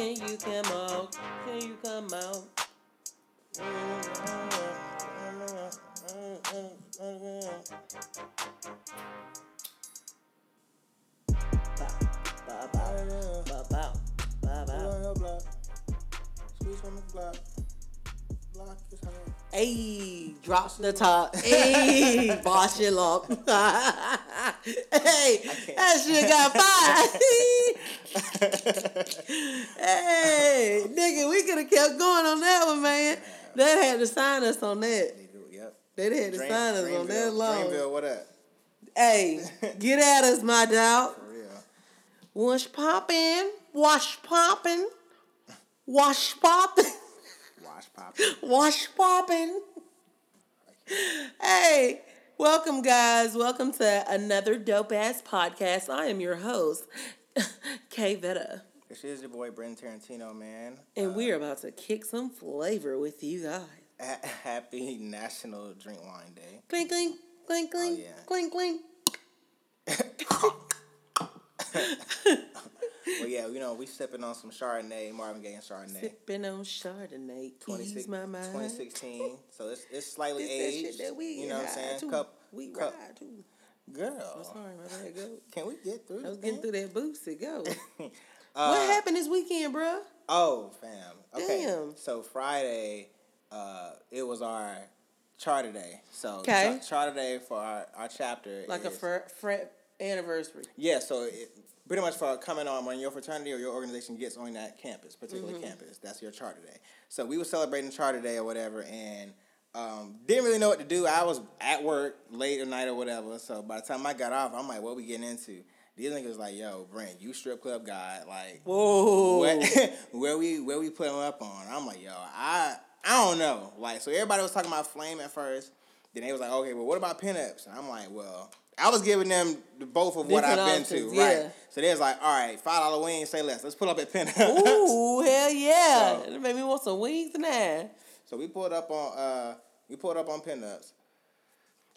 Can you come out? Can you come out? Hey, drop the top. Hey, boss it up. hey, that shit got fired. hey, nigga, we could have kept going on that one, man. They had to sign us on that. Yep. They had to Dream- sign us on that Dreamville, long. Dreamville, what up? Hey, get at us, my dog. For real. Wash poppin', wash poppin', wash poppin', Wash pop. wash poppin'. Hey, welcome, guys. Welcome to another dope ass podcast. I am your host, Kay Vetta, This is your boy Brenton Tarantino, man. and we uh, are about to kick some flavor with you guys. Ha- Happy National Drink Wine Day. Clink, clink, clink, oh, clink, oh, yeah. clink, clink. Well, yeah, you know, we sipping on some Chardonnay, Marvin Gaye and Chardonnay. Sipping on Chardonnay, 26 ease my mind. 2016. So it's, it's slightly It's that aged. shit that we you know what I'm saying? too. Cup, we cup- ride too. Girl, Sorry, my bad. Go. can we get through I was getting thing? through that booster. Go. what Uh, happened this weekend, bruh? Oh, fam. Okay. Damn. So Friday, uh, it was our charter day. So Okay. cha- charter day for our, our chapter. Like a is- fr- fr- anniversary. Yeah, so it, pretty much for coming on when your fraternity or your organization gets on that campus, particular Mm-hmm. campus, that's your charter day. So we were celebrating charter day or whatever, and um, didn't really know what to do. I was at work late at night or whatever. So by the time I got off, I'm like, "What we getting into?" These niggas like, "Yo, Brent, you strip club guy, like." Whoa. where, where we where we put him up on. I'm like, yo, I I don't know. Like, so everybody was talking about flame at first. Then they was like, okay, well, what about pinups? And I'm like, well, I was giving them the both of what Different I've been options, to, yeah. right? So they was like, all right, five dollar wings, say less. Let's pull up at pinups. Ooh, hell yeah. So- That made me want some wings now. So we pulled up on uh we pulled up on pinups.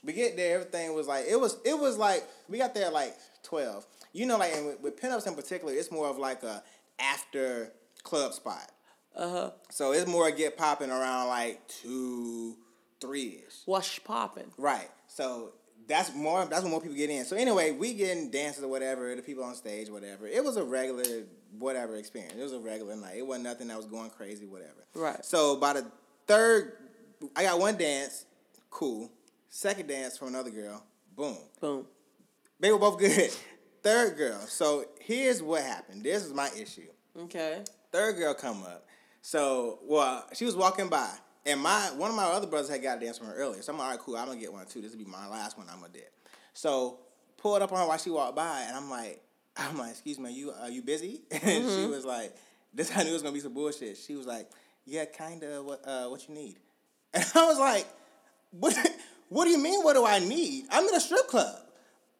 We get there, everything was like it was it was like we got there at like twelve. You know, like and with, with pinups in particular, it's more of like a after club spot. Uh huh. So it's more get popping around like two, three ish. Wash popping. Right. So that's more. That's when more people get in. So anyway, we getting dances or whatever. The people on stage, whatever. It was a regular whatever experience. It was a regular night. It wasn't nothing that was going crazy, whatever. Right. So by the third, I got one dance. Cool. Second dance from another girl. Boom. Boom. They were both good. Third girl. So here's what happened. This is my issue. Okay. Third girl come up. So, well, she was walking by, and my one of my other brothers had got a dance from her earlier. So I'm like, all right, cool. I'm gonna get one too. This will be my last one. I'm gonna do. So, pulled up on her while she walked by, and I'm like, I'm like, excuse me, you are you busy? And she mm-hmm. was like, this I knew it was gonna be some bullshit. She was like, yeah, kinda. What uh, what you need? And I was like, what? What do you mean? What do I need? I'm in a strip club.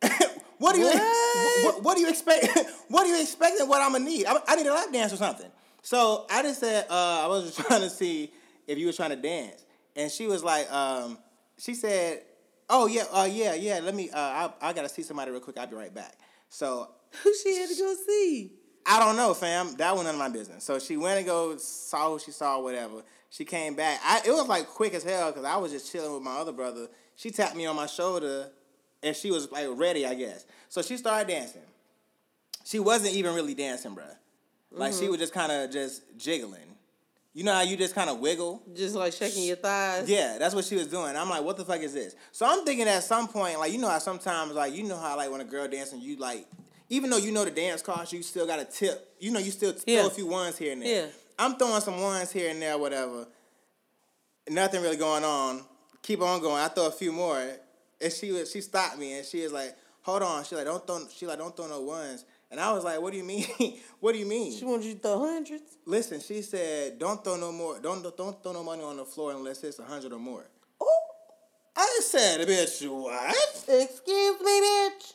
what do you What? what, what do you expect? what do you expecting? What I'm gonna need? I, I need a lap dance or something. So I just said uh, I was just trying to see if you were trying to dance, and she was like, um, she said, "Oh yeah, uh, yeah, yeah. Let me. Uh, I I gotta see somebody real quick. I'll be right back." So Who she had to go see? I don't know, fam. That was none of my business. So she went and go saw who she saw, whatever. She came back. I it was like quick as hell because I was just chilling with my other brother. She tapped me on my shoulder, and she was like ready, I guess. So she started dancing. She wasn't even really dancing, bruh. Like she mm-hmm. was just kind of just jiggling. You know how you just kind of wiggle? Just like shaking your thighs. Yeah, that's what she was doing. I'm like, what the fuck is this? So I'm thinking at some point, like, you know how sometimes, like, you know how, like, when a girl dancing, you, like, even though you know the dance cost, you still got a tip. You know, you still Yeah. throw a few ones here and there. Yeah. I'm throwing some ones here and there, whatever. Nothing really going on. Keep on going. I throw a few more. And she was, she stopped me and she was like, hold on. She like, don't throw, she like, don't throw no ones. And I was like, what do you mean? what do you mean? She wanted you to throw hundreds. Listen, she said, "Don't throw no more. Don't don't throw no money on the floor unless it's a hundred or more." Oh, I said, "Bitch, what?" excuse me, bitch.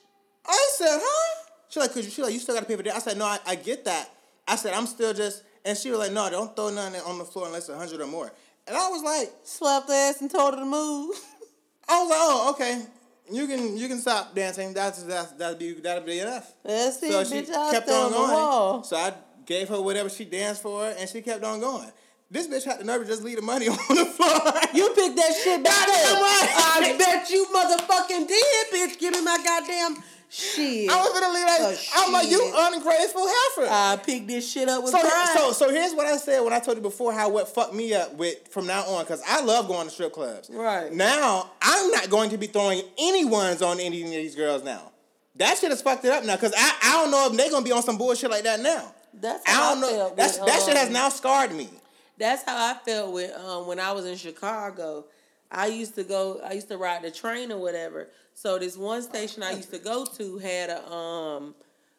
I said, "Huh?" She like, "Cause she like, you still got to pay for that." I said, "No, I, I get that." I said, "I'm still just," and she was like, "No, don't throw nothing on the floor unless it's a hundred or more." And I was like, Slapped ass and told her to move. I was like, "Oh, okay." You can you can stop dancing. That's that's that'll be that'll be enough. That's it, So she bitch. Kept on going. So I gave her whatever she danced for, and she kept on going. This bitch had the nerve to just leave the money on the floor. You picked that shit back up. I bet you motherfucking did, bitch. Give me my goddamn shit. I was literally like, Oh, I'm like, you ungrateful heifer. I picked this shit up with so, pride. so, so here's what I said when I told you before how what fucked me up with from now on because I love going to strip clubs. Right. now, I'm not going to be throwing anyone's on any of these girls now. That shit has fucked it up now because I, I don't know if they're gonna be on some bullshit like that now. That's I don't I know. with, that shit has um, now scarred me. That's how I felt with um when I was in Chicago. I used to go. I used to ride the train or whatever. So this one station I used to go to had a um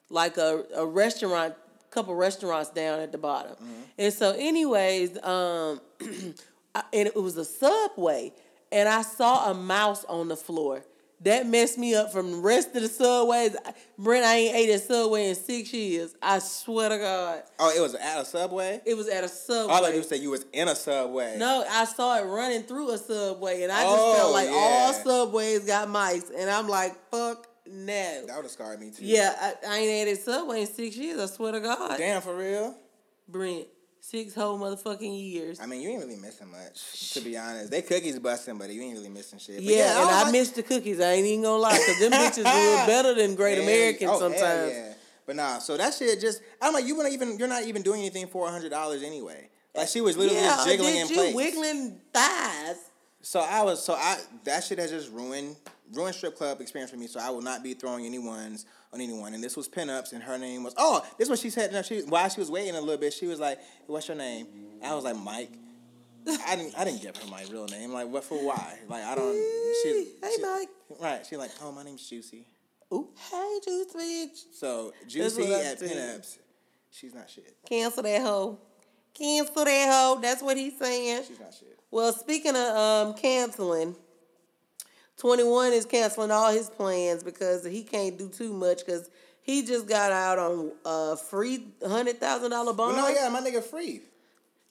like a, a restaurant, couple restaurants down at the bottom. And so, anyways, um, I- and it was a subway, and I saw a mouse on the floor. That messed me up from the rest of the subways. Brent, I ain't ate at Subway in six years. I swear to God, Oh, it was at a subway. it was at a subway. All I do say you was in a subway. No, I saw it running through a subway, and I just Oh, felt like all subways got mice, and I'm like, fuck no. that would have scarred me too. Yeah, I, I ain't ate at Subway in six years. I swear to God, Damn, for real. Brent, six whole motherfucking years. I mean, you ain't really missing much, to be honest. They cookies busting, but you ain't really missing shit. But yeah, and don't I like- missed the cookies. I ain't even gonna lie, cause them bitches real better than Great Hell- American oh, sometimes. yeah. But nah, so that shit just I'm like you wanna even you're not even doing anything for hundred dollars anyway. Like she was literally Yeah, just jiggling in you place. wiggling thighs? So I was so I that shit has just ruined ruined strip club experience for me. So I will not be throwing anyone's on anyone. And this was pinups, and her name was oh this is what she said. No, she while she was waiting a little bit, she was like, "What's your name?" I was like, "Mike." I didn't I didn't give her my real name. Like what for? Why? Like I don't. She, Hey, she- Mike. Right. She like, oh, my name's Juicy. Ooh, hey, Juicy. bitch. So Juicy at pinups, she's not shit. Cancel that hoe. Cancel that hoe. That's what he's saying. She's not shit. Well, speaking of um, canceling, 21 is canceling all his plans because he can't do too much because he just got out on a free $100,000 bond. But no, yeah, my nigga free.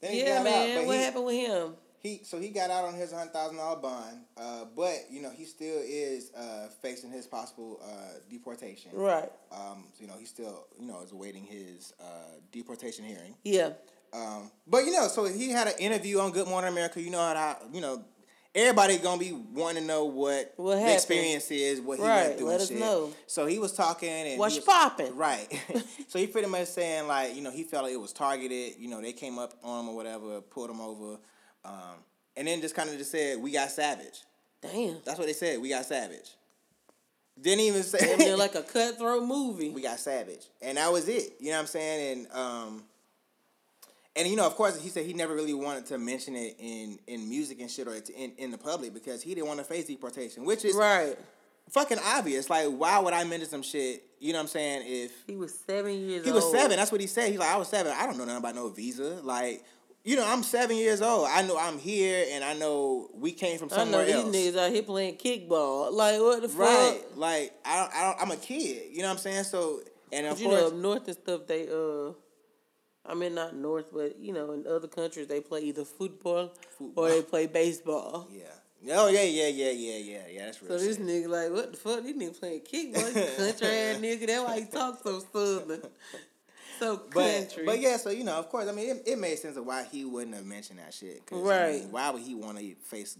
Yeah, man. Out, what he, happened with him? He so he got out on his hundred thousand dollar bond, uh, but you know he still is uh, facing his possible uh, deportation. Right. Um, so, you know he still you know is awaiting his uh, deportation hearing. Yeah. Um, but you know, so he had an interview on Good Morning America. You know how you know everybody gonna be wanting to know what, What the experience is, what he Right, went through let and us shit. know. So he was talking and What's he was, poppin'? Right. so he pretty much saying like you know he felt like it was targeted. You know they came up on him or whatever, pulled him over, um, and then just kind of just said we got savage. Damn. That's what they said. We got savage. Didn't even say near like a cutthroat movie. we got savage and that was it you know what i'm saying and um and you know of course he said he never really wanted to mention it in in music and shit or in, in the public because he didn't want to face deportation which is Right. fucking obvious. Like why would i mention some shit? You know what i'm saying? If He was seven years old. he old. was seven. That's what he said. He's like i was seven. I don't know nothing about no visa. Like you know i'm seven years old. I know i'm here and i know we came from I know somewhere these niggas out here playing kickball. Like, what the fuck? right. Like I don't, I don't i'm a kid. You know what i'm saying? So and of But you course know, up north and stuff, they uh, I mean not north, but you know, in other countries they play either football, or they play baseball. Yeah. Oh yeah, yeah, yeah, yeah, yeah, yeah. That's real. So this shit. nigga like, what the fuck? This nigga playing kickball, country ass nigga. That's why he talk so southern, so but country. but yeah, so you know, of course, I mean, it, it made sense of why he wouldn't have mentioned that shit. 'cause, I Right. mean, why would he want to face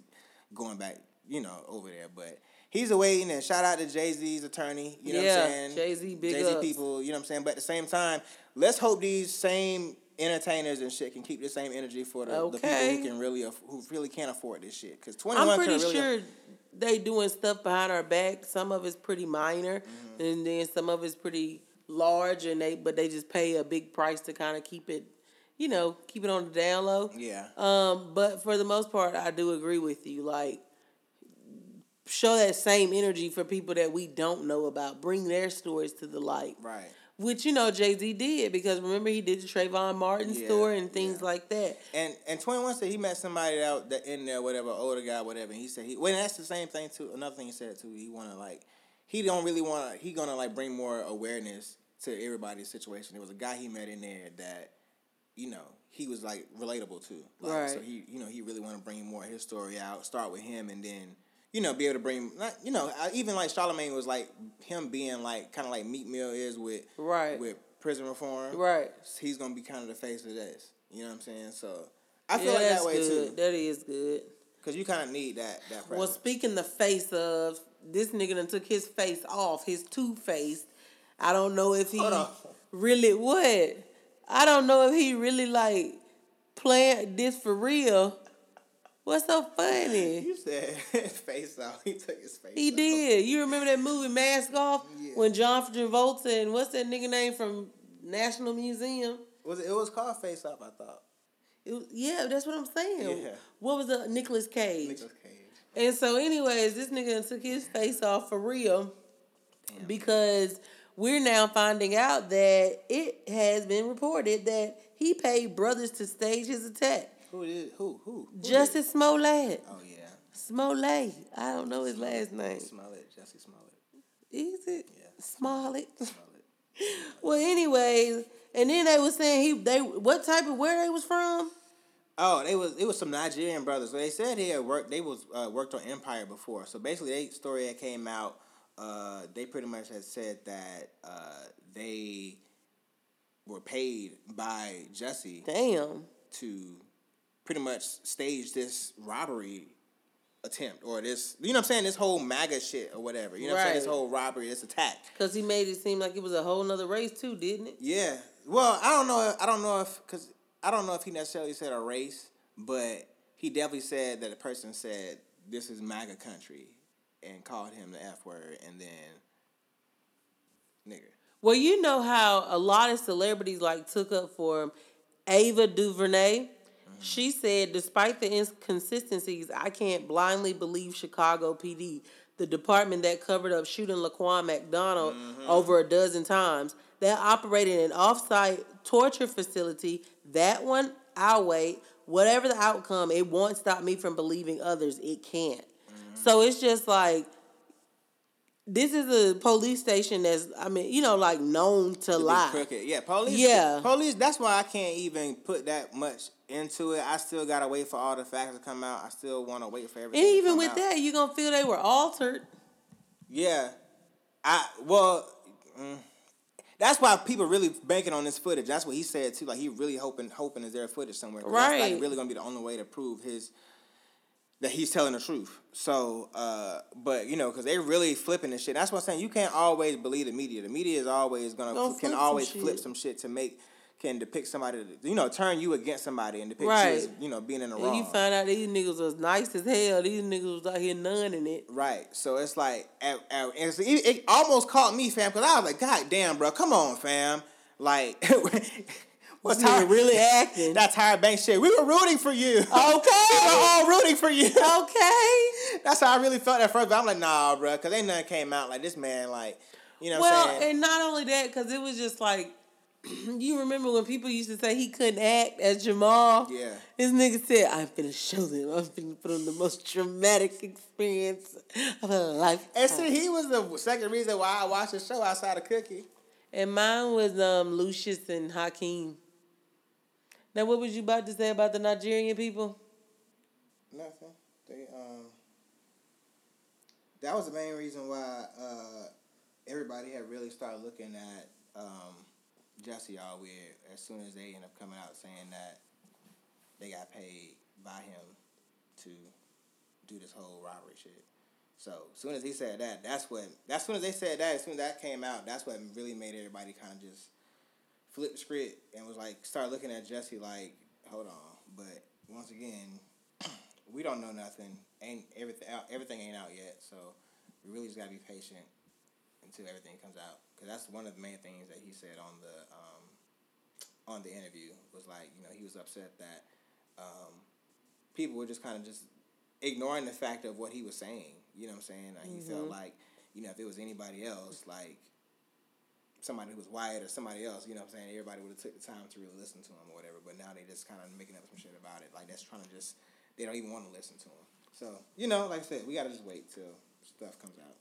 going back, you know, over there? But he's awaiting, and shout out to Jay Z's attorney. You know Yeah, what I'm saying? Jay-Z, big Jay Z people. You know what I'm saying? But at the same time, let's hope these same entertainers and shit can keep the same energy for the, the people who can really aff- who really can't afford this shit. Because 21 I'm can pretty really sure they doing stuff behind our back. Some of it's pretty minor, Mm-hmm. and then some of it's pretty large, and they but they just pay a big price to kind of keep it, you know, keep it on the down low. Yeah. Um, but for the most part, I do agree with you. Like, show that same energy for people that we don't know about. Bring their stories to the light. Right. Which you know Jay Z did because remember he did the Trayvon Martin Yeah, story and things yeah. like that. And and Twenty One said he met somebody out that in there, whatever, older guy, whatever. And he said he well that's the same thing too. Another thing he said too. He wanna like he don't really wanna he gonna like bring more awareness to everybody's situation. There was a guy he met in there that you know he was like relatable to. Like, So he you know he really want to bring more of his story out. Start with him and then. You know, be able to bring, not, you know, I- even like Charlemagne was like him being like kind of like Meek Mill is with Right. with prison reform. Right. He's gonna be kind of the face of this. You know what I'm saying? So I feel Yeah, like that way good. too. That is good. Cause you kind of need that that Well, speaking the face of this nigga done took his face off, his two face. I don't know if he really what. I don't know if he really like playing this for real. What's so funny? you said face off. He took his face. Off. He off. did. You remember that movie Mask Off Yeah. when John Travolta and what's that nigga name from National Museum? Was it, it was called face off? I thought. It was, yeah, that's what I'm saying. Yeah. What was the Nicholas Cage? Nicolas Cage. And so, anyways, this nigga took his face off for real because we're now finding out that it has been reported that he paid brothers to stage his attack. Who did? Who? Who? who? Justice Smollett. Oh yeah. Smollett. I don't know his last name. Smollett. Jesse Smollett. Is it? Yeah. Smollett. Smollett. Well, anyways, and then they was saying he they what type of where they was from? Oh, they was it was some Nigerian brothers. So they said he had worked. They was uh, worked on Empire before. So basically, they story that came out. Uh, they pretty much had said that uh, they were paid by Jesse Damn. to pretty much staged this robbery attempt or this. You know what I'm saying? This whole MAGA shit or whatever. You know what I'm saying? This whole robbery, this attack. Cause he made it seem like it was a whole nother race too, didn't it? Yeah. Well, I don't know. I don't know if because I don't know if he necessarily said a race, but he definitely said that a person said this is MAGA country and called him the F word and then nigger. Well, you know how a lot of celebrities like took up for him. Ava DuVernay, she said, despite the inconsistencies, I can't blindly believe Chicago PD, the department that covered up shooting Laquan McDonald mm-hmm. over a dozen times, that operated an off-site torture facility. That one, I'll wait. Whatever the outcome, it won't stop me from believing others. It can't. Mm-hmm. So it's just like this is a police station that's I mean, you know, like known to To lie. crooked. Yeah, police. Yeah. police. That's why I can't even put that much into it. I still gotta wait for all the facts to come out. I still want to wait for everything. And even with out. that, you gonna feel they were altered. Yeah, I well, mm, that's why people really banking on this footage. That's what he said too. Like he really hoping hoping is there footage somewhere. 'cause That's Right. like really gonna be the only way to prove his that he's telling the truth. So, uh, but you know, because they really flipping this shit. That's what I'm saying. You can't always believe the media. The media is always gonna Gonna can some always flip some shit to make can depict somebody. You know, turn you against somebody and depict Right. you as you know being in the And wrong. you find out these niggas was nice as hell. These niggas was out here none in it. Right. So it's like, at, at, it's, it, it almost caught me, fam, because I was like, God damn, bro, come on, fam. Like, what's Tyra really acting. That Tyra Banks shit. We were rooting for you. Okay. we were all rooting for you. Okay. That's how I really felt at first. But I'm like, nah, bro, because ain't nothing came out like this man, like, you know what Well, I'm saying? and not only that, because it was just like, you remember when people used to say he couldn't act as Jamal? Yeah. This nigga said, I'm finna show them. I'm finna put on the most traumatic experience of a life. and see, he was the second reason why I watched the show outside of Cookie. And mine was um Lucius and Hakeem. Now, what was you about to say about the Nigerian people? Nothing. They um. That was the main reason why uh, everybody had really started looking at um, Jesse all weird as soon as they end up coming out saying that they got paid by him to do this whole robbery shit. So as soon as he said that, that's when. As soon as they said that, as soon as that came out, that's what really made everybody kind of just flip the script and was like start looking at Jesse like, hold on. But once again, we don't know nothing. Ain't everything out, everything ain't out yet. So we really just gotta be patient until everything comes out. Cause that's one of the main things that he said on the um, on the interview was like, you know, he was upset that um, people were just kind of just ignoring the fact of what he was saying. You know what I'm saying? Like, He felt like, you know, if it was anybody else, like somebody who was white or somebody else, you know what I'm saying? Everybody would have took the time to really listen to him or whatever. But now they just kind of making up some shit about it. Like that's trying to just they don't even want to listen to him. So you know, like I said, we gotta just wait till stuff comes out.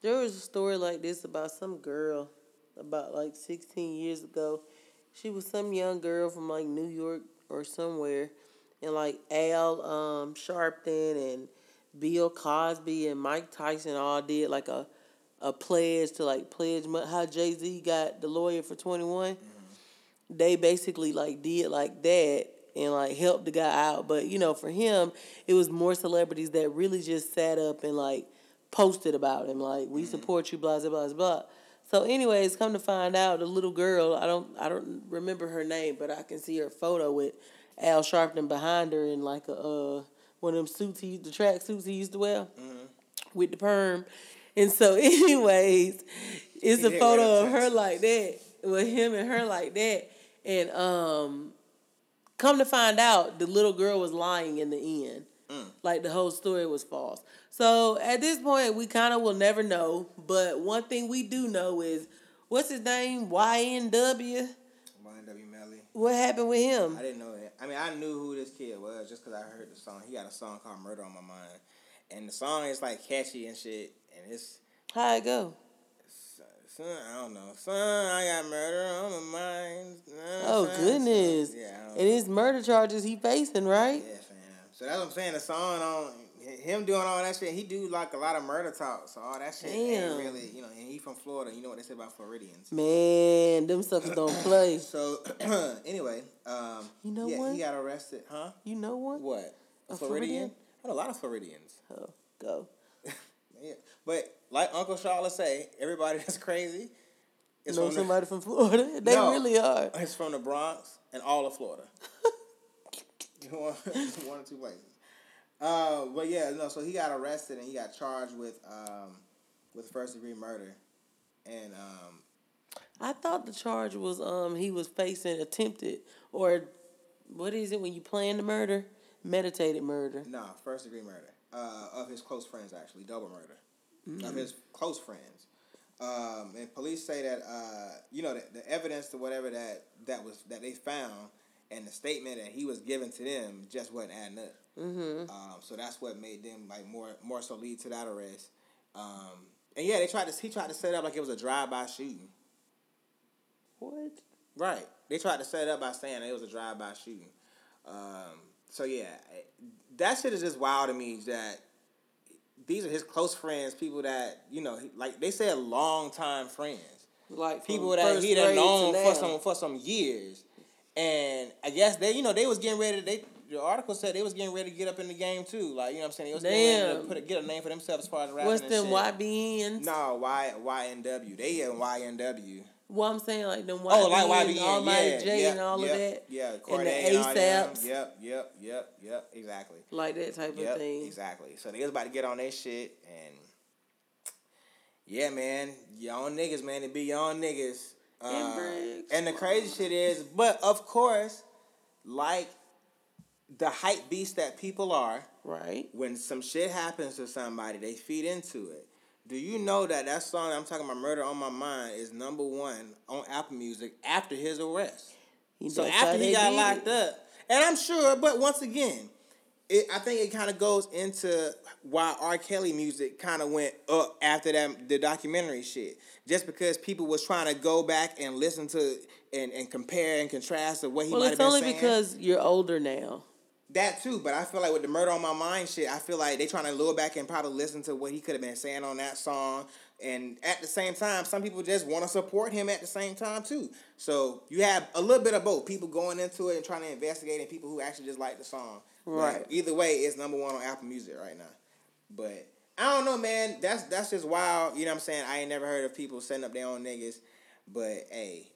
There was a story like this about some girl about like 16 years ago. She was some young girl from like New York or somewhere. And like Al um, Sharpton and Bill Cosby and Mike Tyson all did like a a pledge to like pledge how Jay Z got the lawyer for twenty They basically like did like that and like helped the guy out. But you know, for him, it was more celebrities that really just sat up and like posted about him, like we support you, blah blah blah blah. So, anyways, come to find out, the little girl, I don't, I don't remember her name, but I can see her photo with Al Sharpton behind her in like a uh, one of them suits he, the track suits he used to wear with the perm. And so, anyways, it's He a photo of her like that, with him and her like that. And um, come to find out, the little girl was lying in the end. Like the whole story was false. So at this point, we kind of will never know. But one thing we do know is what's his name? YNW. YNW Melly. What happened with him? I didn't know that. I mean, I knew who this kid was just because I heard the song. He got a song called "Murder on My Mind," and the song is like catchy and shit. And it's, How it go? son, I don't know, son, I got murder on my mind. Oh Son, son. goodness! Yeah, And his murder charges he facing, right? Yeah, fam. So that's what I'm saying. The song on him doing all that shit. He do like a lot of murder talk. So all that shit Damn. ain't really, you know. And he from Florida. You know what they say about Floridians. Man, them suckers don't play. So anyway, um, You know yeah, what? he got arrested, huh? You know what? What? A Floridian? Floridian? I a lot of Floridians. Oh, go. Yeah. But like Uncle Charlotte say, everybody that's crazy is know from somebody from Florida? They No. really are. It's from the Bronx and all of Florida. one, one or two places. Uh, but yeah, no. So he got arrested and he got charged with um, with first degree murder, and um, I thought the charge was um he was facing attempted or what is it when you plan the murder? Meditated murder. no first degree murder uh, of his close friends actually double murder of his close friends. Um, and police say that uh, you know the, the evidence to whatever that that was that they found and the statement that he was given to them just wasn't adding up. Mm-hmm. Um, so that's what made them like more more so lead to that arrest. Um, and yeah, they tried to he tried to set it up like it was a drive by shooting. What? Right. They tried to set it up by saying it was a drive by shooting. Um, so yeah, that shit is just wild to me that these are his close friends, people that you know, like they said, long time friends, Like people that he to known for some for some years, and I guess they, you know, they was getting ready. They the article said they was getting ready to get up in the game too. Like you know, what I'm saying they was getting ready to put a, get a name for themselves as far as rapping What's and them shit. YBNs? No, Y YNW. They in YNW. Well, I'm saying like them YBNs, Oh, like YBN, Almighty yeah, J yeah, and all yep, of that. Yeah, and Cordae the and all them. ASAPs, Yep, yep, yep, yep, exactly. like that type Yep, of thing. exactly. So they was about to get on their shit, and yeah, man, y'all niggas, man, it be y'all niggas. And Uh, Briggs. and the crazy shit is, but of course, like the hype beast that people are, Right. when some shit happens to somebody, they feed into it. Do you know that that song I'm talking about, "Murder on My Mind," is number one on Apple Music after his arrest? He- So after he got locked it. up, and I'm sure, but once again, it, I think it kind of goes into why R. Kelly music kind of went up after that the documentary shit. Just because people was trying to go back and listen to and, and compare and contrast of what he Well, might have it's been only because you're older now. That too, but I feel like with the murder on my mind shit, I feel like they trying to lure back and probably listen to what he could have been saying on that song. And at the same time, some people just want to support him at the same time too. So you have a little bit of both people going into it and trying to investigate, and people who actually just like the song. Right. either way, it's number one on Apple Music right now. But I don't know, man. That's that's just wild. You know what I'm saying? I ain't never heard of people setting up their own niggas. But hey,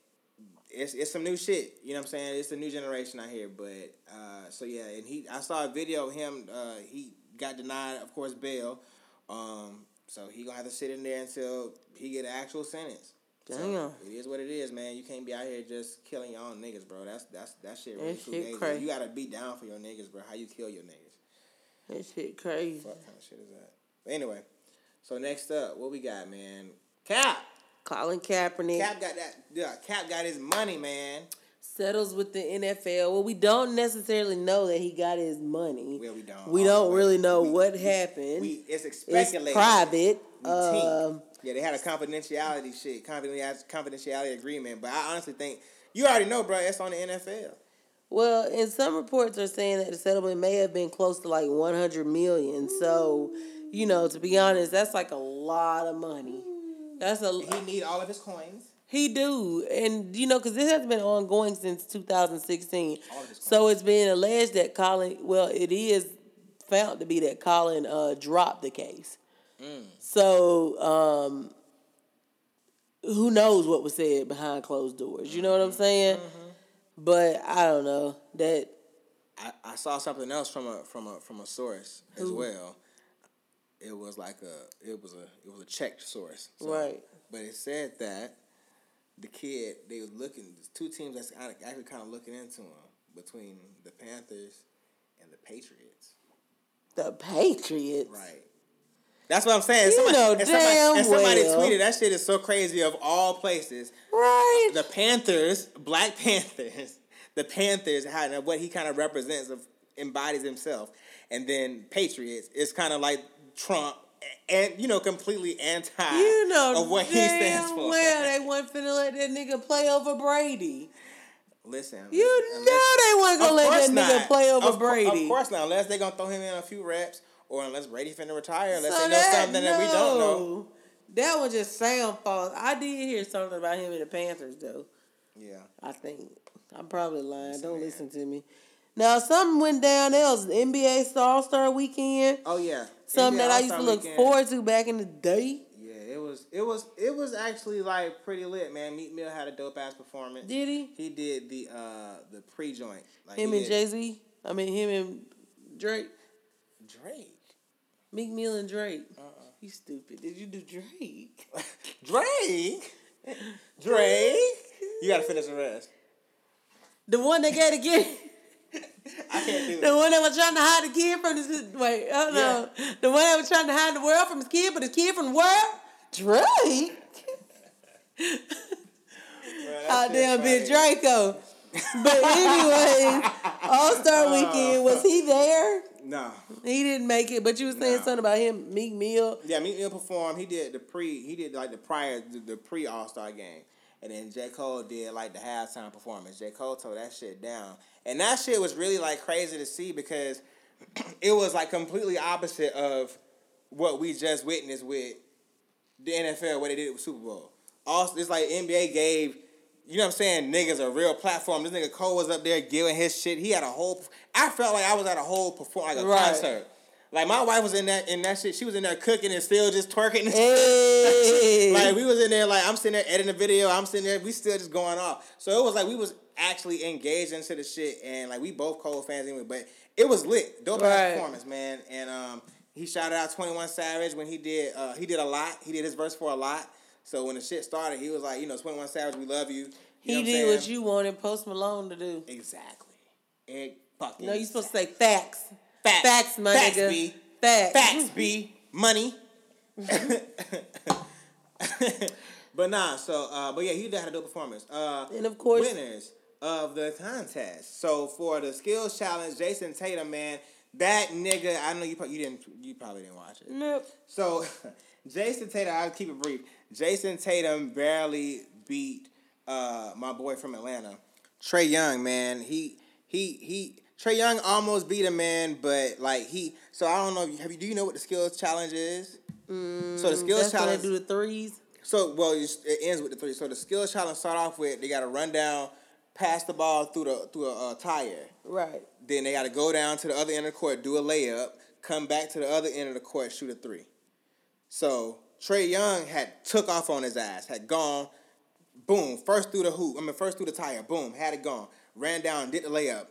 it's it's some new shit. You know what I'm saying? It's a new generation out here. But uh, so yeah, and he I saw a video of him. Uh, he got denied, of course, bail. Um, so he gonna have to sit in there until he get an actual sentence. So, it is what it is, man. You can't be out here just killing your own niggas, bro. That's that's that shit really That shit crazy. You gotta be down for your niggas, bro. How you kill your niggas? That shit crazy. What kind of shit is that? But anyway, so next up, what we got, man? Cap. Colin Kaepernick Cap got that. Yeah, Cap got his money, man. settles with the NFL. Well, we don't necessarily know that he got his money. Well, we don't. We don't really know We- what we- happened. We, it's it's private. Um. Yeah, they had a confidentiality shit, confidentiality confidentiality agreement. But I honestly think you already know, bro. It's on the NFL. Well, and some reports are saying that the settlement may have been close to like 100 million. So, you know, to be honest, that's like a lot of money. That's a He need all of his coins. He do, and you know, because this has been ongoing since 2016. All of this So it's been alleged that Colin, well, it is found to be that Colin uh, dropped the case. Mm. So um, who knows what was said behind closed doors? You know what I'm saying? Mm-hmm. But I don't know that. I, I saw something else from a from a from a source as well. It was like a it was a it was a checked source. So- Right. But it said that the kid they were looking two teams that's actually kind of looking into him between the Panthers and the Patriots. The Patriots. Right. That's what I'm saying. You somebody, know and somebody, damn and somebody well. tweeted that shit is so crazy of all places. Right. the Panthers, Black Panthers, the Panthers, how what he kind of represents of embodies himself, and then Patriots is kind of like Trump, and you know completely anti you know of what he damn stands for. well they wasn't finna let that nigga play over Brady. Listen, You unless- know they wasn't gonna let that nigga play over Of Brady. Of course not, unless they're gonna throw him in a few reps, or unless Brady finna retire, unless So they know something that we don't know. That was just sound false. I did hear something about him in the Panthers though. Yeah, I think I'm probably lying. Don't man. listen to me. Now something went down else. The nba All Star Weekend. oh yeah, Something NBA that I used to look Weekend. forward to back in the day. Yeah, it was it was it was actually like pretty lit, man. Meek Mill had a dope ass performance. Did he? He did the uh the pre joint. Like Him and Jay Z. I mean him and Drake. Drake. Meek Mill and Drake. Uh-uh. You stupid. Did you do Drake? Drake. Drake. You gotta finish the rest. The one that got to get. I can't do The it. one that was trying to hide the kid from his wait, oh no. The one that was trying to hide the world from his kid, but his kid from the world? Drake. Oh damn bitch Draco. But anyway, All Star Weekend, was he there? No. He didn't make it, but you were saying something about him, Meek Mill. Yeah, Meek Mill performed. He did the pre. He did like the prior the, the pre All Star game, and then J Cole did like the halftime performance. J Cole tore that shit down, and that shit was really like crazy to see because it was like completely opposite of what we just witnessed with the NFL, what they did with Super Bowl. Also, it's like NBA gave. You know what I'm saying? Niggas a real platform. This nigga Cole was up there giving his shit. He had a whole. I felt like I was at a whole perform like a Right. concert. Like my wife was in that in that shit. She was in there cooking and still just twerking. Hey. like we was in there, like I'm sitting there editing the video. I'm sitting there. We still just going off. So it was like we was actually engaged into the shit, and like we both Cole fans anyway. But it was lit, dope Right. performance, man. And um, he shouted out Twenty One Savage when he did. Uh, he did a lot. He did his verse for a lot. So when the shit started, he was like, you know, Twenty One Savage, we love you. You he did saying? what you wanted Post Malone to do. exactly. Egg fucking. No, you supposed to say facts. Facts. Facts, my Facts, nigga. Facts. Facts, B. Money. but nah, so uh, but yeah, he did had a dope performance. Uh, And of course- winners of the contest. So for the skills challenge, Jayson Tatum, man, that nigga. I know you probably you didn't you probably didn't watch it. Nope. So Jayson Tatum, I'll keep it brief. Jayson Tatum barely beat uh, my boy from Atlanta, Trae Young. Man, he he he. Trae Young almost beat him, man, but like he. So I don't know. Have you? Do you know what the skills challenge is? so the skills challenge. do the threes. So well, it ends with the three. So the skills challenge start off with they got to run down, pass the ball through the through a uh, tire. Right. Then they got to go down to the other end of the court, do a layup, come back to the other end of the court, shoot a three. So Trae Young had took off on his ass, had gone, boom, first through the hoop. I mean, first through the tire, boom, had it gone. Ran down, did the layup,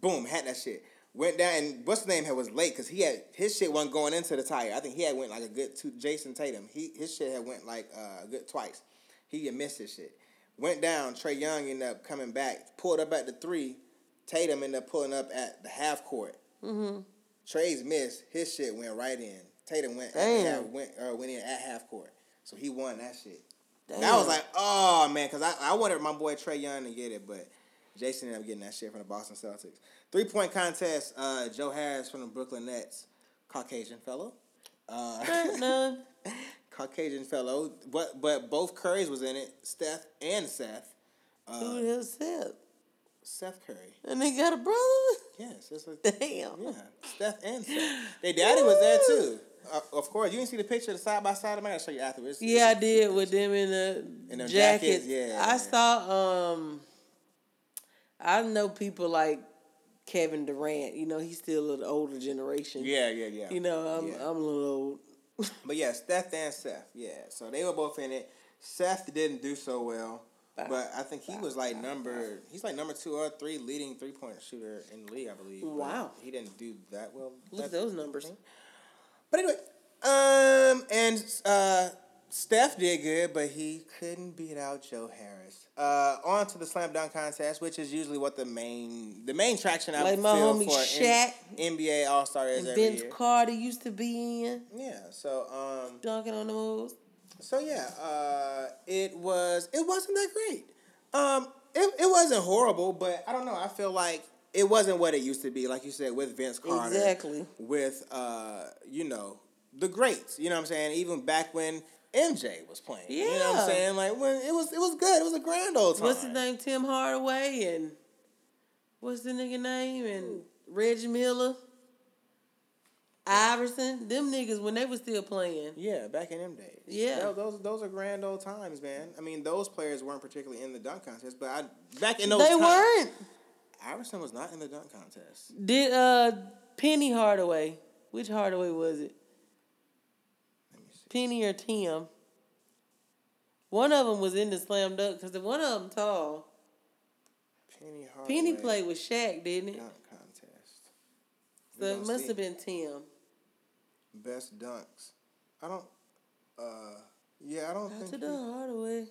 boom, had that shit. Went down, and what's the name? Had was late because he had his shit wasn't going into the tire. I think he had went like a good two. Jayson Tatum, he his shit had went like uh, a good twice. He had missed his shit. Went down. Trey Young ended up coming back, pulled up at the three. Tatum ended up pulling up at the half court. Trae's missed. His shit went right in. Tatum went half, went uh, went in at half court. So he won that shit. That Damn. was like, oh man, because I, I wanted my boy Trae Young to get it, but Jayson ended up getting that shit from the Boston Celtics. Three point contest. Uh, Joe Harris from the Brooklyn Nets, Caucasian fellow. Uh, Caucasian fellow, but but both Currys was in it. Steph and Seth. Who the hell said? Seth Curry. And they got a brother? Yes, it's a, Damn. yeah. Steph and Seth. Their daddy was there too. Uh, of course, you didn't see the picture of the side by side. I'm gonna show you afterwards. Yeah, I did with them in the In them jackets. jackets, yeah. I saw. Um, I know people like Kevin Durant. You know, he's still of the older generation. Yeah, yeah, yeah. You know, I'm Yeah. I'm a little old. But yeah, Steph and Seth. Yeah, so they were both in it. Seth didn't do so well, but I think he was like number. He's like number two or three leading three point shooter in the league, I believe. but Wow. he didn't do that well. Look at those numbers. But anyway, um, and uh, Steph did good, but he couldn't beat out Joe Harris. Uh, on to the slam dunk contest, which is usually what the main the main traction I Like my feel homie for Shaq N- NBA All Star is And every Vince year. Carter used to be in Yeah, so um, dunking on the moves. so yeah, uh, it was it wasn't that great. Um, it it wasn't horrible, but I don't know. I feel like it wasn't what it used to be. Like you said, with Vince Carter, Exactly. With uh, you know, the greats. You know what I'm saying? Even back when MJ was playing. You know what I'm saying? Like when it was it was good. It was a grand old time. What's his name? Tim Hardaway and what's the nigga name? And Reggie Miller, Iverson. Them niggas when they were still playing. Yeah, back in them days. Yeah. Tho- those those are grand old times, man. I mean, those players weren't particularly in the dunk contest, but I back in those They times, weren't. Iverson was not in the dunk contest. Did uh Penny Hardaway? Which Hardaway was it? Let me see. Penny or Tim? One of them was in the slam dunk because one of them tall. Penny Hardaway. Penny played with Shaq, didn't it? dunk contest. So it must have been Tim. best dunks. I don't. Uh, yeah, I don't Not think. to he- the Hardaway.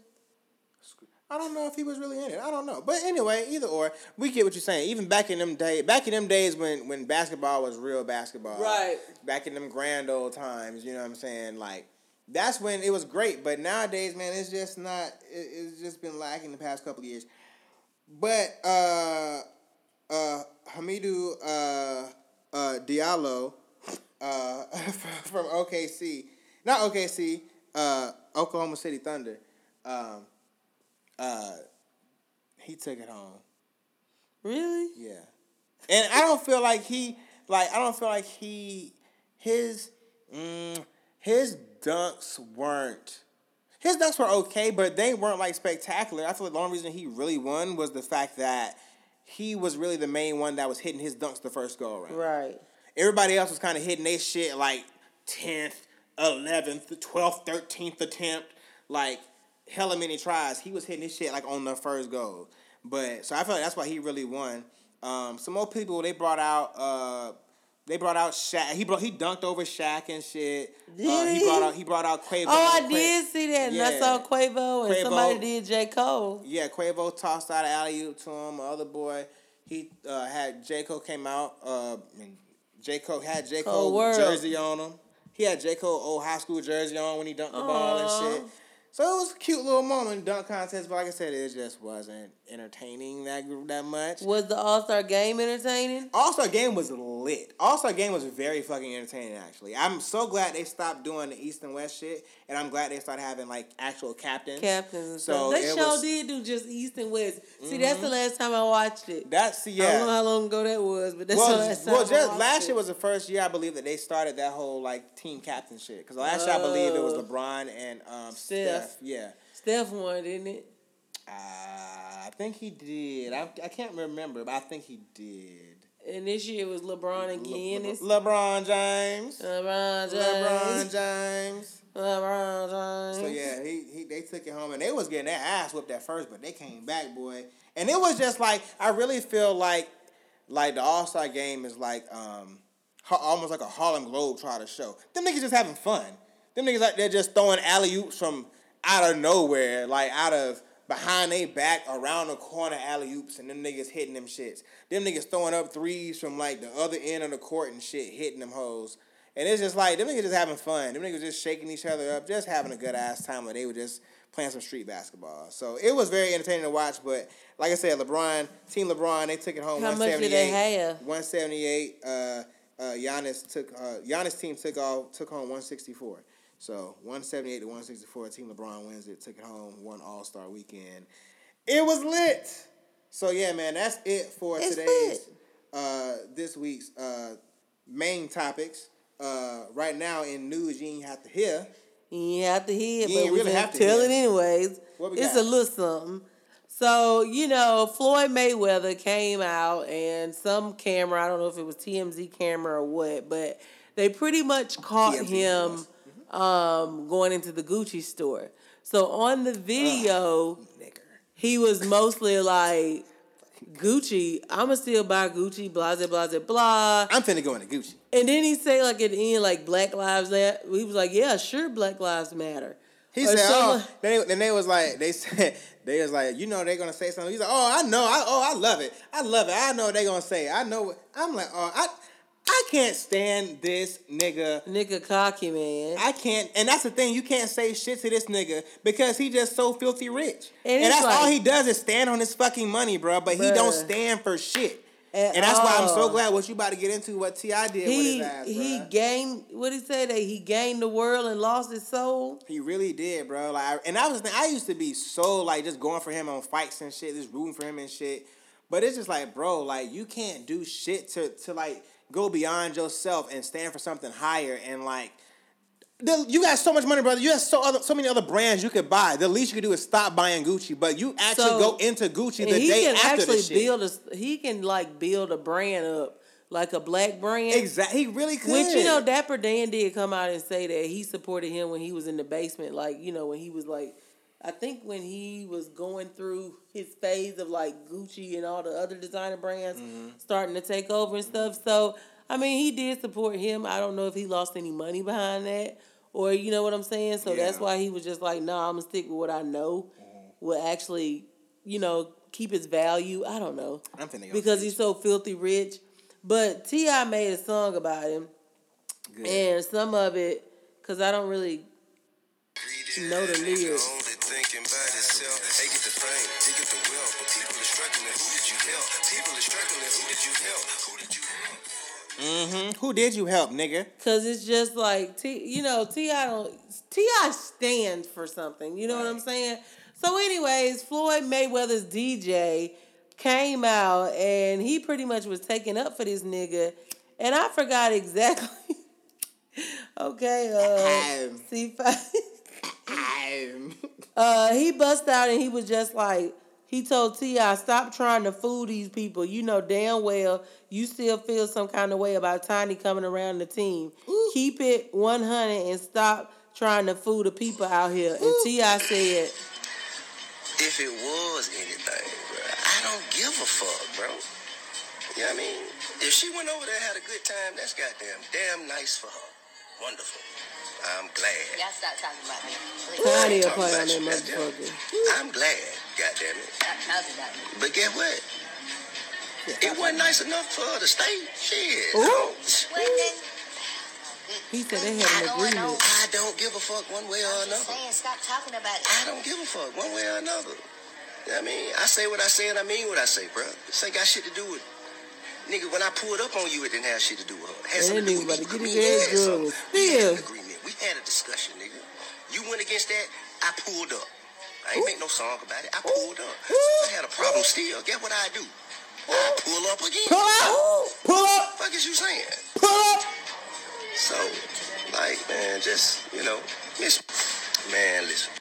I don't know if he was really in it. I don't know. But anyway, either or, we get what you're saying. Even back in them days, back in them days when when basketball was real basketball, Right. Back in them grand old times, you know what I'm saying? Like that's when it was great. But nowadays, man, it's just not. It, it's just been lacking the past couple of years. But uh, uh, Hamidou uh, uh, Diallo uh, from OKC, not OKC, uh, Oklahoma City Thunder. Um, uh, he took it home. Really? Yeah, and I don't feel like he like I don't feel like he his mm, his dunks weren't his dunks were okay, but they weren't like spectacular. I feel like the only reason he really won was the fact that he was really the main one that was hitting his dunks the first go around. Right. Everybody else was kind of hitting their shit like tenth, eleventh, twelfth, thirteenth attempt, like hella many tries. He was hitting his shit like on the first goal. But so I feel like that's why he really won. Um, some more people they brought out. Uh, they brought out Shaq. He brought he dunked over Shaq and shit. Uh, Did he he? brought out he brought out Quavo. Oh, I did see that, and I Yeah. saw Quavo, and Quavo. somebody did J Cole. Yeah, Quavo tossed out an alley oop to him. The other boy, he uh, had J Cole came out. Uh, and J Cole had J Cole jersey on him. He had J Cole old high school jersey on when he dunked the ball and shit. So it was a cute little moment dunk contest, but like I said, it just wasn't entertaining that that much. Was the All Star game entertaining? All Star Game was lit. All Star Game was very fucking entertaining. Actually, I'm so glad they stopped doing the East and West shit, and I'm glad they started having like actual captains. Captains So. They show was- Mm-hmm. did do just East and West. See, that's the last time I watched it. That's yeah. I don't know how long ago that was, but that's the Well, last time well, just last it. year was the first year I believe that they started that whole like team captain shit. Because last year I believe it was Oh. LeBron and um, Steph. Steph. Yeah, Steph won, didn't it? uh, I think he did. I, I can't remember, but I think he did. And this year it was LeBron again. Le- Giannis. LeBron James. LeBron James. LeBron James. LeBron James. So yeah, he, he they took it home and they was getting their ass whipped at first, but they came back, boy. And it was just like I really feel like like the All Star game is like um almost like a Harlem Globetrotter show. Them niggas just having fun. Them niggas like they're just throwing alley oops from out of nowhere, like out of behind they back, around the corner alley oops, and them niggas hitting them shits. Them niggas throwing up threes from like the other end of the court and shit, hitting them hoes. And it's just like them niggas just having fun. Them niggas just shaking each other up, just having a good ass time. Where they were just playing some street basketball. So it was very entertaining to watch. But like I said, LeBron, Team LeBron, they took it home. How much did they have? 178. Uh, uh, Giannis took uh, Giannis team took off took home 164. So 178 to 164. Team LeBron wins it. Took it home. One All Star weekend. It was lit. So yeah, man, that's it for It's today's uh, this week's uh, main topics. uh, right now in news you ain't have to hear. You ain't have to hear, You but we really have to tell hear. it anyways. It's got? a little something. So, you know, Floyd Mayweather came out and some camera, I don't know if it was TMZ camera or what, but they pretty much caught TMZ him um, going into the Gucci store. So on the video, Nigger. he was mostly like, Gucci, I'ma still buy Gucci, blah, blah, blah, blah. I'm finna go into Gucci. And then he say like at the end, like Black Lives Matter. He was like, yeah, sure, Black Lives Matter. He Or said, someone- "Oh." They, then they was like, they said, they was like, you know, they gonna say something. He's like, "Oh, I know. I oh, I love it. I love it. I know what they gonna say. I know." What, I'm like, "Oh, I, I can't stand this nigga. Nigga cocky man. I can't." And that's the thing. You can't say shit to this nigga because he just so filthy rich. And And, that's like- all he does is stand on his fucking money, bro. But he don't stand for shit. At and that's why I'm so glad what you about to get into. What T.I. did with he his ass, he gained what did he say that he gained the world and lost his soul. He really did, bro. Like, and I was, I used to be so like just going for him on fights and shit, just rooting for him and shit. But it's just like, bro, like you can't do shit to to like go beyond yourself and stand for something higher and like. The, you got so much money, brother. You have so other, so many other brands you could buy. The least you could do is stop buying Gucci. But you actually So- go into Gucci the day after the shit. build a he can like build a brand up like a black brand. exactly, he really could. Which you know, Dapper Dan did come out and say that he supported him when he was in the basement. Like you know, when he was like, I think when he was going through his phase of like Gucci and all the other designer brands Mm-hmm. starting to take over and stuff. So I mean, he did support him. I don't know if he lost any money behind that, or you know what I'm saying. So that's why he was just like, nah, I'm gonna stick with what I know will actually, you know, keep its value. I don't know I'm finna because he's so filthy rich. But T.I. made a song about him. Good. And some of it, because I don't really know the lyrics. Struggling. Who did you help? Who did you help? Mhm. Who did you help, nigga? Cause it's just like T, you know, T.I. don't T.I. stands for something. You know what I'm saying? So, anyways, Floyd Mayweather's DJ came out and he pretty much was taking up for this nigga, and I forgot exactly. okay, uh, Um. C five. Uh, he bust out and he was just like, he told T.I., stop trying to fool these people. You know damn well you still feel some kind of way about Tiny coming around the team. Keep it 100 and stop trying to fool the people out here. And T.I. said, If it was anything, bro, I don't give a fuck, bro. You know what I mean? If she went over there and had a good time, that's goddamn damn nice for her. Wonderful. I'm glad. Y'all stop talking about me. Please. Tiny a Talking play on about that you, goddamn. motherfucker. I'm glad, goddamn it. Stop talking about me. But get what? It wasn't nice enough for her to stay. Shit. Ooh. I don't- He said they had an don't agreement. I don't give a fuck one way or I'm another. saying, stop talking about it. I don't give a fuck one way or another. You know I mean? I say what I say and I mean what I say, bro. This ain't got shit to do with Nigga, when I pulled up on you, it didn't have shit to do with her. It had And something that to do nigga with about me. get his We ass had We had an agreement. We had a discussion, nigga. You went against that, I pulled up. I ain't make no song about it. I pulled up. So if I had a problem still. Get what I do? I pull up again. Pull up! Pull up! fuck is you saying? Pull up! So, like, man, just, you know, miss, man, listen.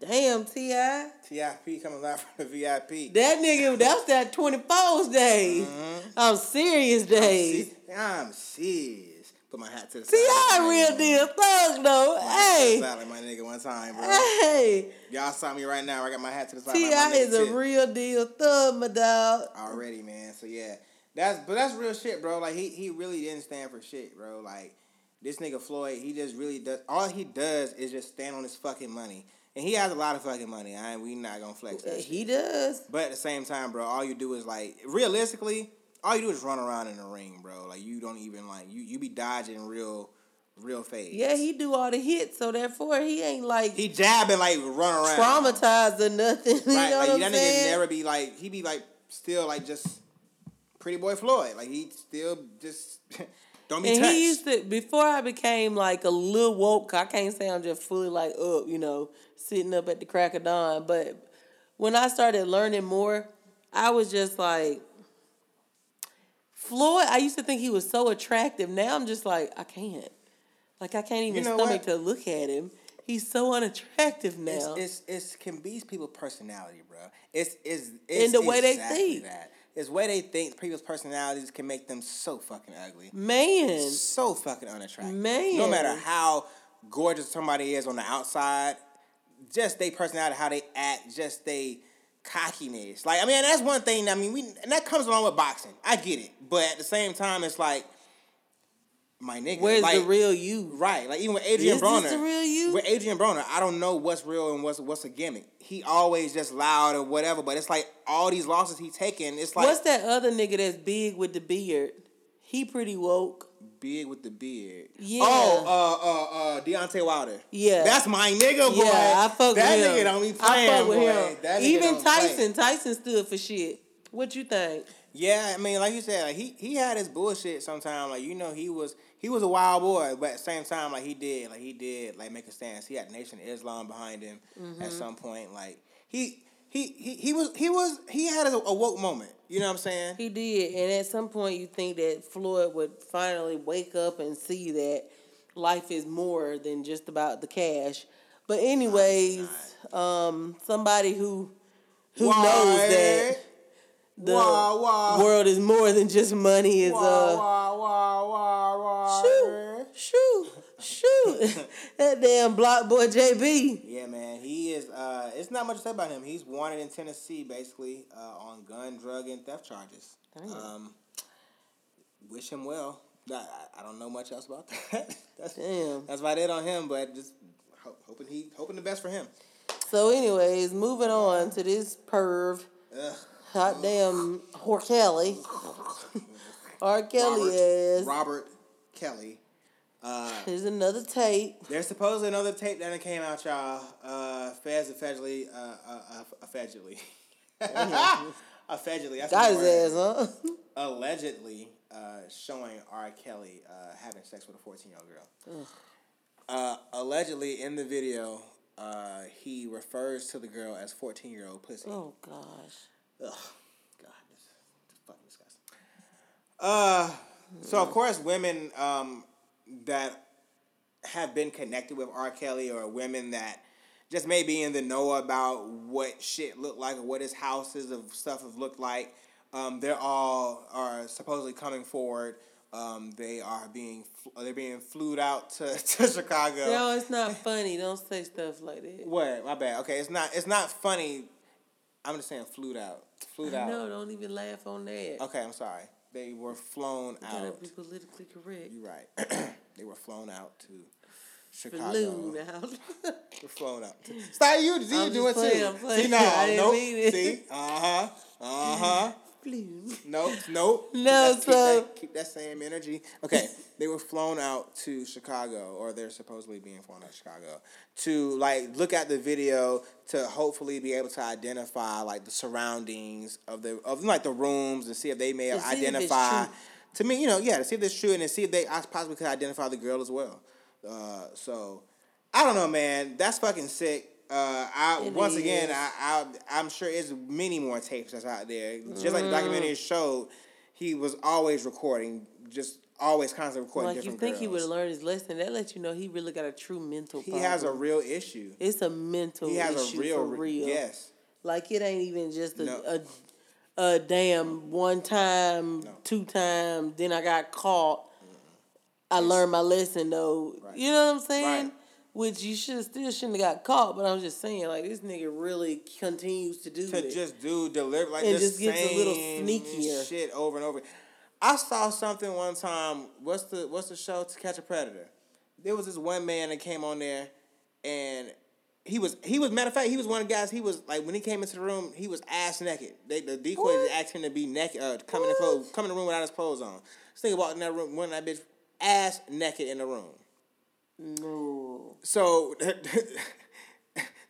Damn, T.I. TIP coming live from the VIP. That nigga, that's that was that 24's days. Mm-hmm. I'm serious days. I'm serious. Put my hat to the side. T.I. real deal thug though. Hey. Like my nigga one time, bro. Hey. Y'all saw me right now. I got my hat to the side. T.I. like my nigga is a Tip. real deal thug, my dog. already, man. So yeah, that's but that's real shit, bro. Like he he really didn't stand for shit, bro. Like this nigga Floyd, he just really does. All he does is just stand on his fucking money, and he has a lot of fucking money. I ain't, we not gonna flex that. shit. He does. But at the same time, bro, all you do is like realistically, all you do is run around in the ring, bro. Like you don't even like you you be dodging real real fades. Yeah, he do all the hits, so therefore he ain't like he jabbing like run around. traumatized or nothing. You Right, know like what that I'm nigga saying? never be like he be like still like just pretty boy Floyd. Like he still just don't be and touched. he used to before I became like a little woke. I can't say I'm just fully like up, you know, sitting up at the crack of dawn. But when I started learning more, I was just like Floyd. I used to think he was so attractive. Now I'm just like I can't. Like I can't even You know stomach what? to look at him. He's so unattractive now. it's it's can be people's personality, bro. It's it's, it's the way they exactly think. That. It's way they think. People's personalities can make them so fucking ugly, Man, so fucking unattractive. Man. no matter how gorgeous somebody is on the outside, just their personality, how they act, just they cockiness. Like I mean, that's one thing. I mean, we and that comes along with boxing. I get it, but at the same time, it's like my nigga. where's like, the real you? Right, like even with Adrien Is Broner, the real you? with Adrien Broner, I don't know what's real and what's what's a gimmick. He always just loud or whatever, but it's like all these losses he taking. It's like What's that other nigga that's big with the beard? He pretty woke. Big with the beard. Yeah. Oh, uh, uh, uh, Deontay Wilder. Yeah. that's my nigga, boy. Yeah, I fuck that with him. nigga don't be playing, I fuck with boy. him. That nigga Even don't play. Tyson, Tyson stood for shit. What you think? Yeah, I mean, like you said, like he he had his bullshit sometimes. Like you know, he was he was a wild boy, but at the same time, like he did, like he did, like make a stance. He had Nation of Islam behind him Mm-hmm. at some point. Like he he he he was he was he had a, a woke moment. You know what I'm saying? He did, and at some point, you think that Floyd would finally wake up and see that life is more than just about the cash. But anyways, um, somebody who who knows that the Wah, wah. world is more than just money is uh wah, wah, wah, wah, shoot shoot shoot that damn BlocBoy JB. Yeah, man, he is. Uh, it's not much to say about him. He's wanted in Tennessee, basically, uh, on gun, drug, and theft charges. Um, wish him well. I, I- don't know much else about that. that's Damn. that's about it on him. But just ho- hoping he hoping the best for him. So, anyways, moving on to this perv. Ugh. Hot damn R. Kelly. R. Kelly Robert, is. Robert Kelly. Uh, Here's another tape. there's supposedly another tape that came out, y'all. Uh, Fez allegedly, uh, uh, uh, allegedly, allegedly. That's Got his ass, huh? allegedly uh, showing R. Kelly uh, having sex with a 14 year old girl. Uh, allegedly, in the video, uh, he refers to the girl as 14 year old pussy. Oh, gosh. Ugh. God, this is fucking disgusting. Uh, so, of course, women um, that have been connected with R. Kelly or women that just may be in the know about what shit looked like or what his houses of stuff have looked like. Um, they're all are supposedly coming forward. Um, they are being they're being flued out to, to Chicago. No, it's not funny. Don't say stuff like that. What? My bad. Okay, it's not it's not funny. I'm just saying flued out. Flued out. No, don't even laugh on that. Okay, I'm sorry. They were flown out. Gotta be politically correct. You're right. they were flown out to Chicago. Balloon out. Were flown out. To, Stop you. See, you I'm do it playing, too. I'm playing. See, no, I nope. See, uh huh, uh huh. Nope, nope. Keep No, keep so- that, keep that same energy. Okay, they were flown out to Chicago, or they're supposedly being flown out to Chicago to like look at the video to hopefully be able to identify like the surroundings of the of like the rooms and see if they may have see if it's identified. To me, you know, yeah, to see if it's true and to see if they I possibly could identify the girl as well. Uh, so I don't know, man. That's fucking sick. Uh, I It once again, is. I, I I'm sure it's many more tapes that's out there. Just like the Mm. documentary showed, he was always recording, just always constantly recording Like you different think he would girls. have learned his lesson. That lets you know he really got a true mental He problem. has a real issue. It's a mental He has issue a real, for real. yes. Like it ain't even just a No. a, a damn one time, No. two times, Then I got caught. I learned my lesson though. Right. You know what I'm saying? Right. Which you should still shouldn't have got caught. But I'm just saying, like this nigga really continues to do To it. just do deliver like And just gets a little sneakier. shit over and over. I saw something one time. What's the what's the show to catch a predator? There was this one man that came on there, and he was he was matter of fact he was one of the guys. He was like when he came into the room, he was ass naked. They the decoys asked him to be naked, uh, come in the clothes, come in the room without his clothes on. This nigga walked in that room, one of that bitch ass naked in the room. no. So the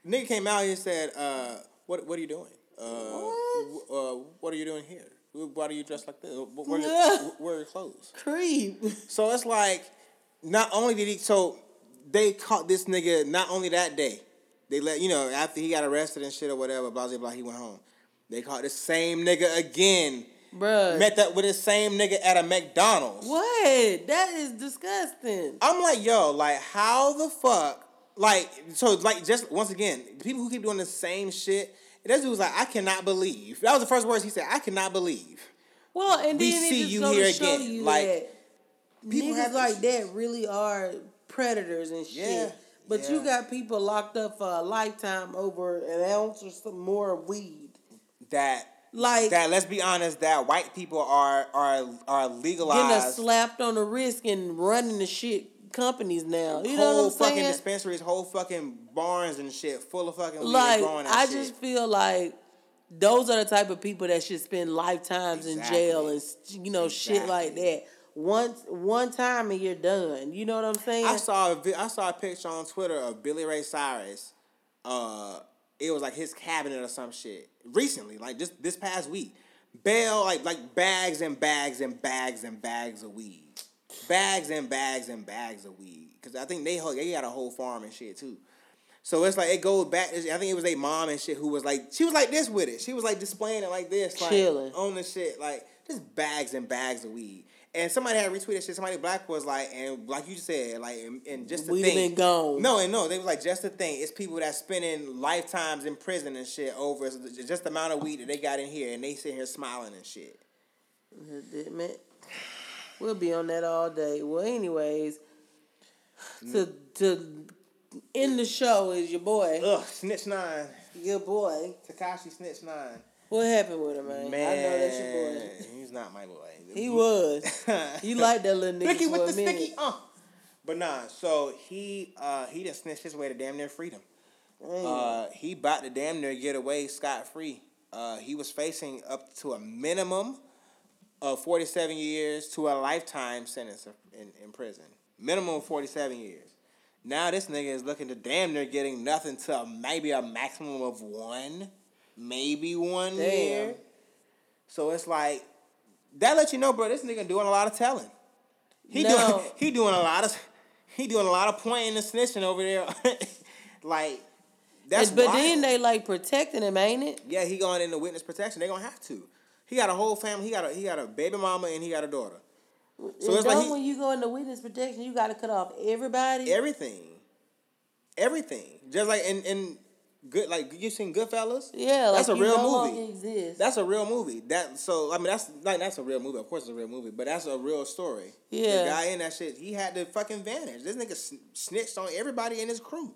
nigga came out and said, uh, "What what are you doing? Uh, What? w- uh, what are you doing here? Why are you dressed like this? Wh- Where, are your, where are your clothes?" Creep. So it's like, not only did he, so they caught this nigga not only that day, they let you know after he got arrested and shit or whatever, blah blah blah. He went home. They caught the same nigga again Bruh. met up with the same nigga at a McDonald's. What? That is disgusting. I'm like, yo, like how the fuck, like, so like just once again, people who keep doing the same shit. This dude was like, I cannot believe. That was the first words he said. I cannot believe. Well, and We then it see you here again. you Like, people niggas have like that really are predators and shit. Yeah, But you got people locked up for a lifetime over an ounce or some more weed. That Like that let's be honest, that white people are are are legalized. getting slapped on the wrist and running the shit companies now. You know whole what I'm fucking saying? dispensaries, whole fucking barns and shit full of fucking weed like I shit. just feel like those are the type of people that should spend lifetimes in jail and you know shit like that. Once one time and you're done. You know what I'm saying? I saw a I saw a picture on Twitter of Billy Ray Cyrus. Uh, it was like his cabinet or some shit recently, like just this past week. Bell like like bags and bags and bags and bags of weed, bags and bags and bags of weed. Cause I think they they got a whole farm and shit too. So it's like it goes back. I think it was a mom and shit who was like she was like this with it. She was like displaying it like this, like Chilling. on the shit, like just bags and bags of weed. And somebody had retweeted shit. Somebody black was like, and like you said, like, and, and just the Weed thing. been gone. No, and no, they was like just the thing. It's people that spending lifetimes in prison and shit over just the amount of weed that they got in here, and they sit here smiling and shit. Man, we'll be on that all day. Well, anyways, to to end the show is your boy, Ugh, snitch nine, your boy. Tekashi snitch nine. What happened with him, man? Man, I know that's your boy. He's not my boy. He was. he liked that little nigga Sticky with the minute. sticky, uh. But nah, so he uh he just snitched his way to damn near freedom. Uh, he about to damn near get away scot free. Uh, he was facing up to a minimum of forty seven years to a lifetime sentence in, in prison. Minimum of forty seven years. Now this nigga is looking to damn near getting nothing to maybe a maximum of one, maybe one Damn. year. So it's like that let you know, bro. This nigga doing a lot of telling. He No. doing he doing a lot of he doing a lot of pointing and snitching over there. like that's but wild. then they like protecting him, ain't it? yeah he going into witness protection. They gonna have to. He got a whole family. He got a he got a baby mama and he got a daughter. So and it's like he- when you go into witness protection, you got to cut off everybody. Everything, everything. Just like in in good like you seen Goodfellas. yeah, like that's a you real no movie. longer exist. That's a real movie. That so I mean that's like that's a real movie. Of course it's a real movie, but that's a real story. Yeah. The guy in that shit, he had the fucking vanish. This nigga snitched on everybody in his crew.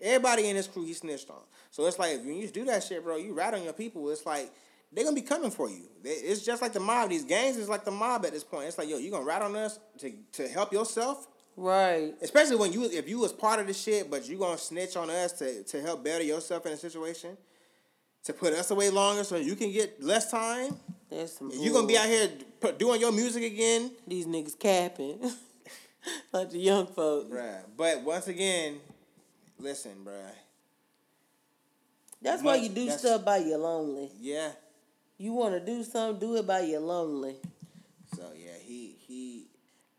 Everybody in his crew he snitched on. So it's like when you do that shit, bro, you rat on your people. It's like they're gonna be coming for you. It's just like the mob. These gangs is like the mob at this point. It's like yo, you gonna rat on us to to help yourself. Right. Especially when you if you was part of the shit, but you gonna snitch on us to, to help better yourself in a situation, to put us away longer so you can get less time. That's some. You gonna be out here doing your music again, These niggas capping, like the young folks. Right. But once again, listen, bruh. That's why you do stuff by your lonely. Yeah. You want to do something, do it by your lonely. So yeah,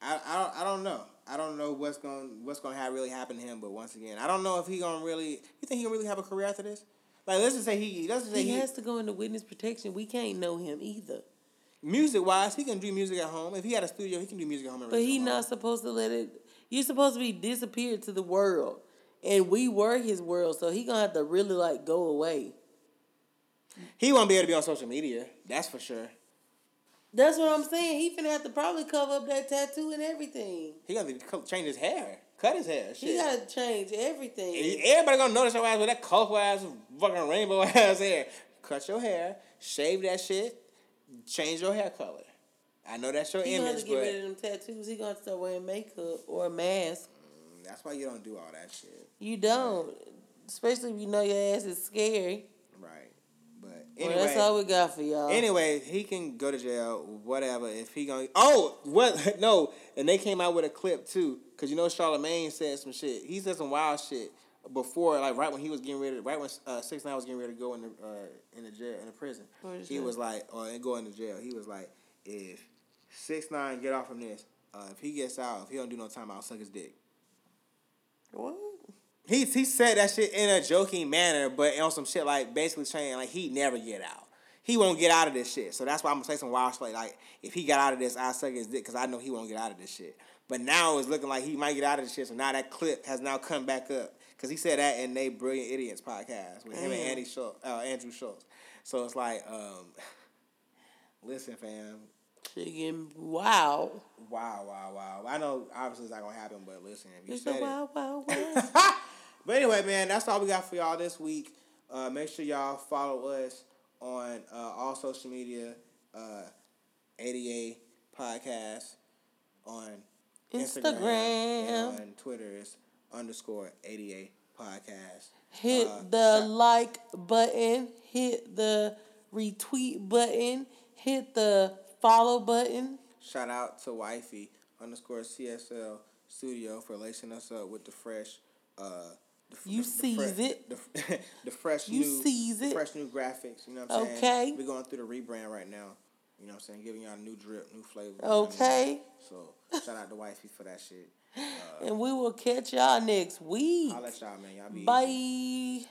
I I don't I don't know. I don't know what's going what's going to really happen to him. But once again, I don't know if he gonna really. You think he gonna really have a career after this? Like let's just say he let's just say He he, has to go into witness protection. We can't know him either. music wise, he can do music at home. If he had a studio, he can do music at home. and But he home. not supposed to let it. You're supposed to be disappeared to the world, and we were his world. So he gonna have to really like go away. He won't be able to be on social media. That's for sure. That's what I'm saying. He finna have to probably cover up that tattoo and everything. He got to change his hair, cut his hair. Shit. He gotta change everything. Everybody gonna notice your ass with that colorful ass, fucking rainbow ass hair. Cut your hair, shave that shit, change your hair color. I know that's your He gonna have image, to get rid of them tattoos. He gonna have to start wearing makeup or a mask. Mm, that's why you don't do all that shit. You don't, especially if you know your ass is scary. But Well, anyway, that's all we got for y'all. anyway, he can go to jail, whatever. If he gonna oh what no, and they came out with a clip too, cause you know Charlemagne said some shit. He said some wild shit before, like right when he was getting ready, right when uh, Six Nine was getting ready to go in the uh, in the jail in the prison. He was like, or and go into jail. He was like, if Six Nine get off from this, uh, if he gets out, if he don't do no time, I'll suck his dick. what? He he said that shit in a joking manner, but on some shit like basically saying like he'd never get out. he won't get out of this shit. So that's why I'm gonna say some wild shit like if he got out of this, I suck his dick because I know he won't get out of this shit. But now it's looking like he might get out of this shit. So now that clip has now come back up because he said that in they Brilliant Idiots podcast with him and Andy Schulz, uh, Andrew Schulz. So it's like, um, listen, fam. Chicken, wow. Wow, wow, wow. I know obviously it's not gonna happen, but listen, if you It's said it. wow, wow, wow. But anyway, man, that's all we got for y'all this week. Uh, make sure y'all follow us on uh, all social media, uh, ADA Podcast on Instagram, Instagram. and on Twitter is underscore ADA Podcast. Hit Uh, the shout- like button, hit the retweet button, hit the follow button. Shout out to Wifey underscore CSL Studio for lacing us up with the fresh. Uh, the, You the, the sees fre- it. The, the fresh You new, the it. fresh new graphics. You know what I'm saying? Okay. We're going through the rebrand right now. You know what I'm saying? Giving y'all a new drip, new flavor. you know I mean? Okay. So shout out to Wifey for that shit. Uh, and we will catch y'all next week. I'll let y'all man. Y'all be easy. Bye.